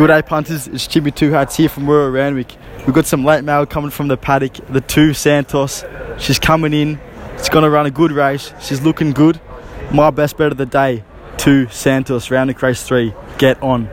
Good day, punters. It's Jimmy Two Hats here from Royal Randwick. We've got some late mail coming from the paddock. The two Santos. She's coming in. She's going to run a good race. She's looking good. My best bet of the day. Two Santos, round race three. Get on.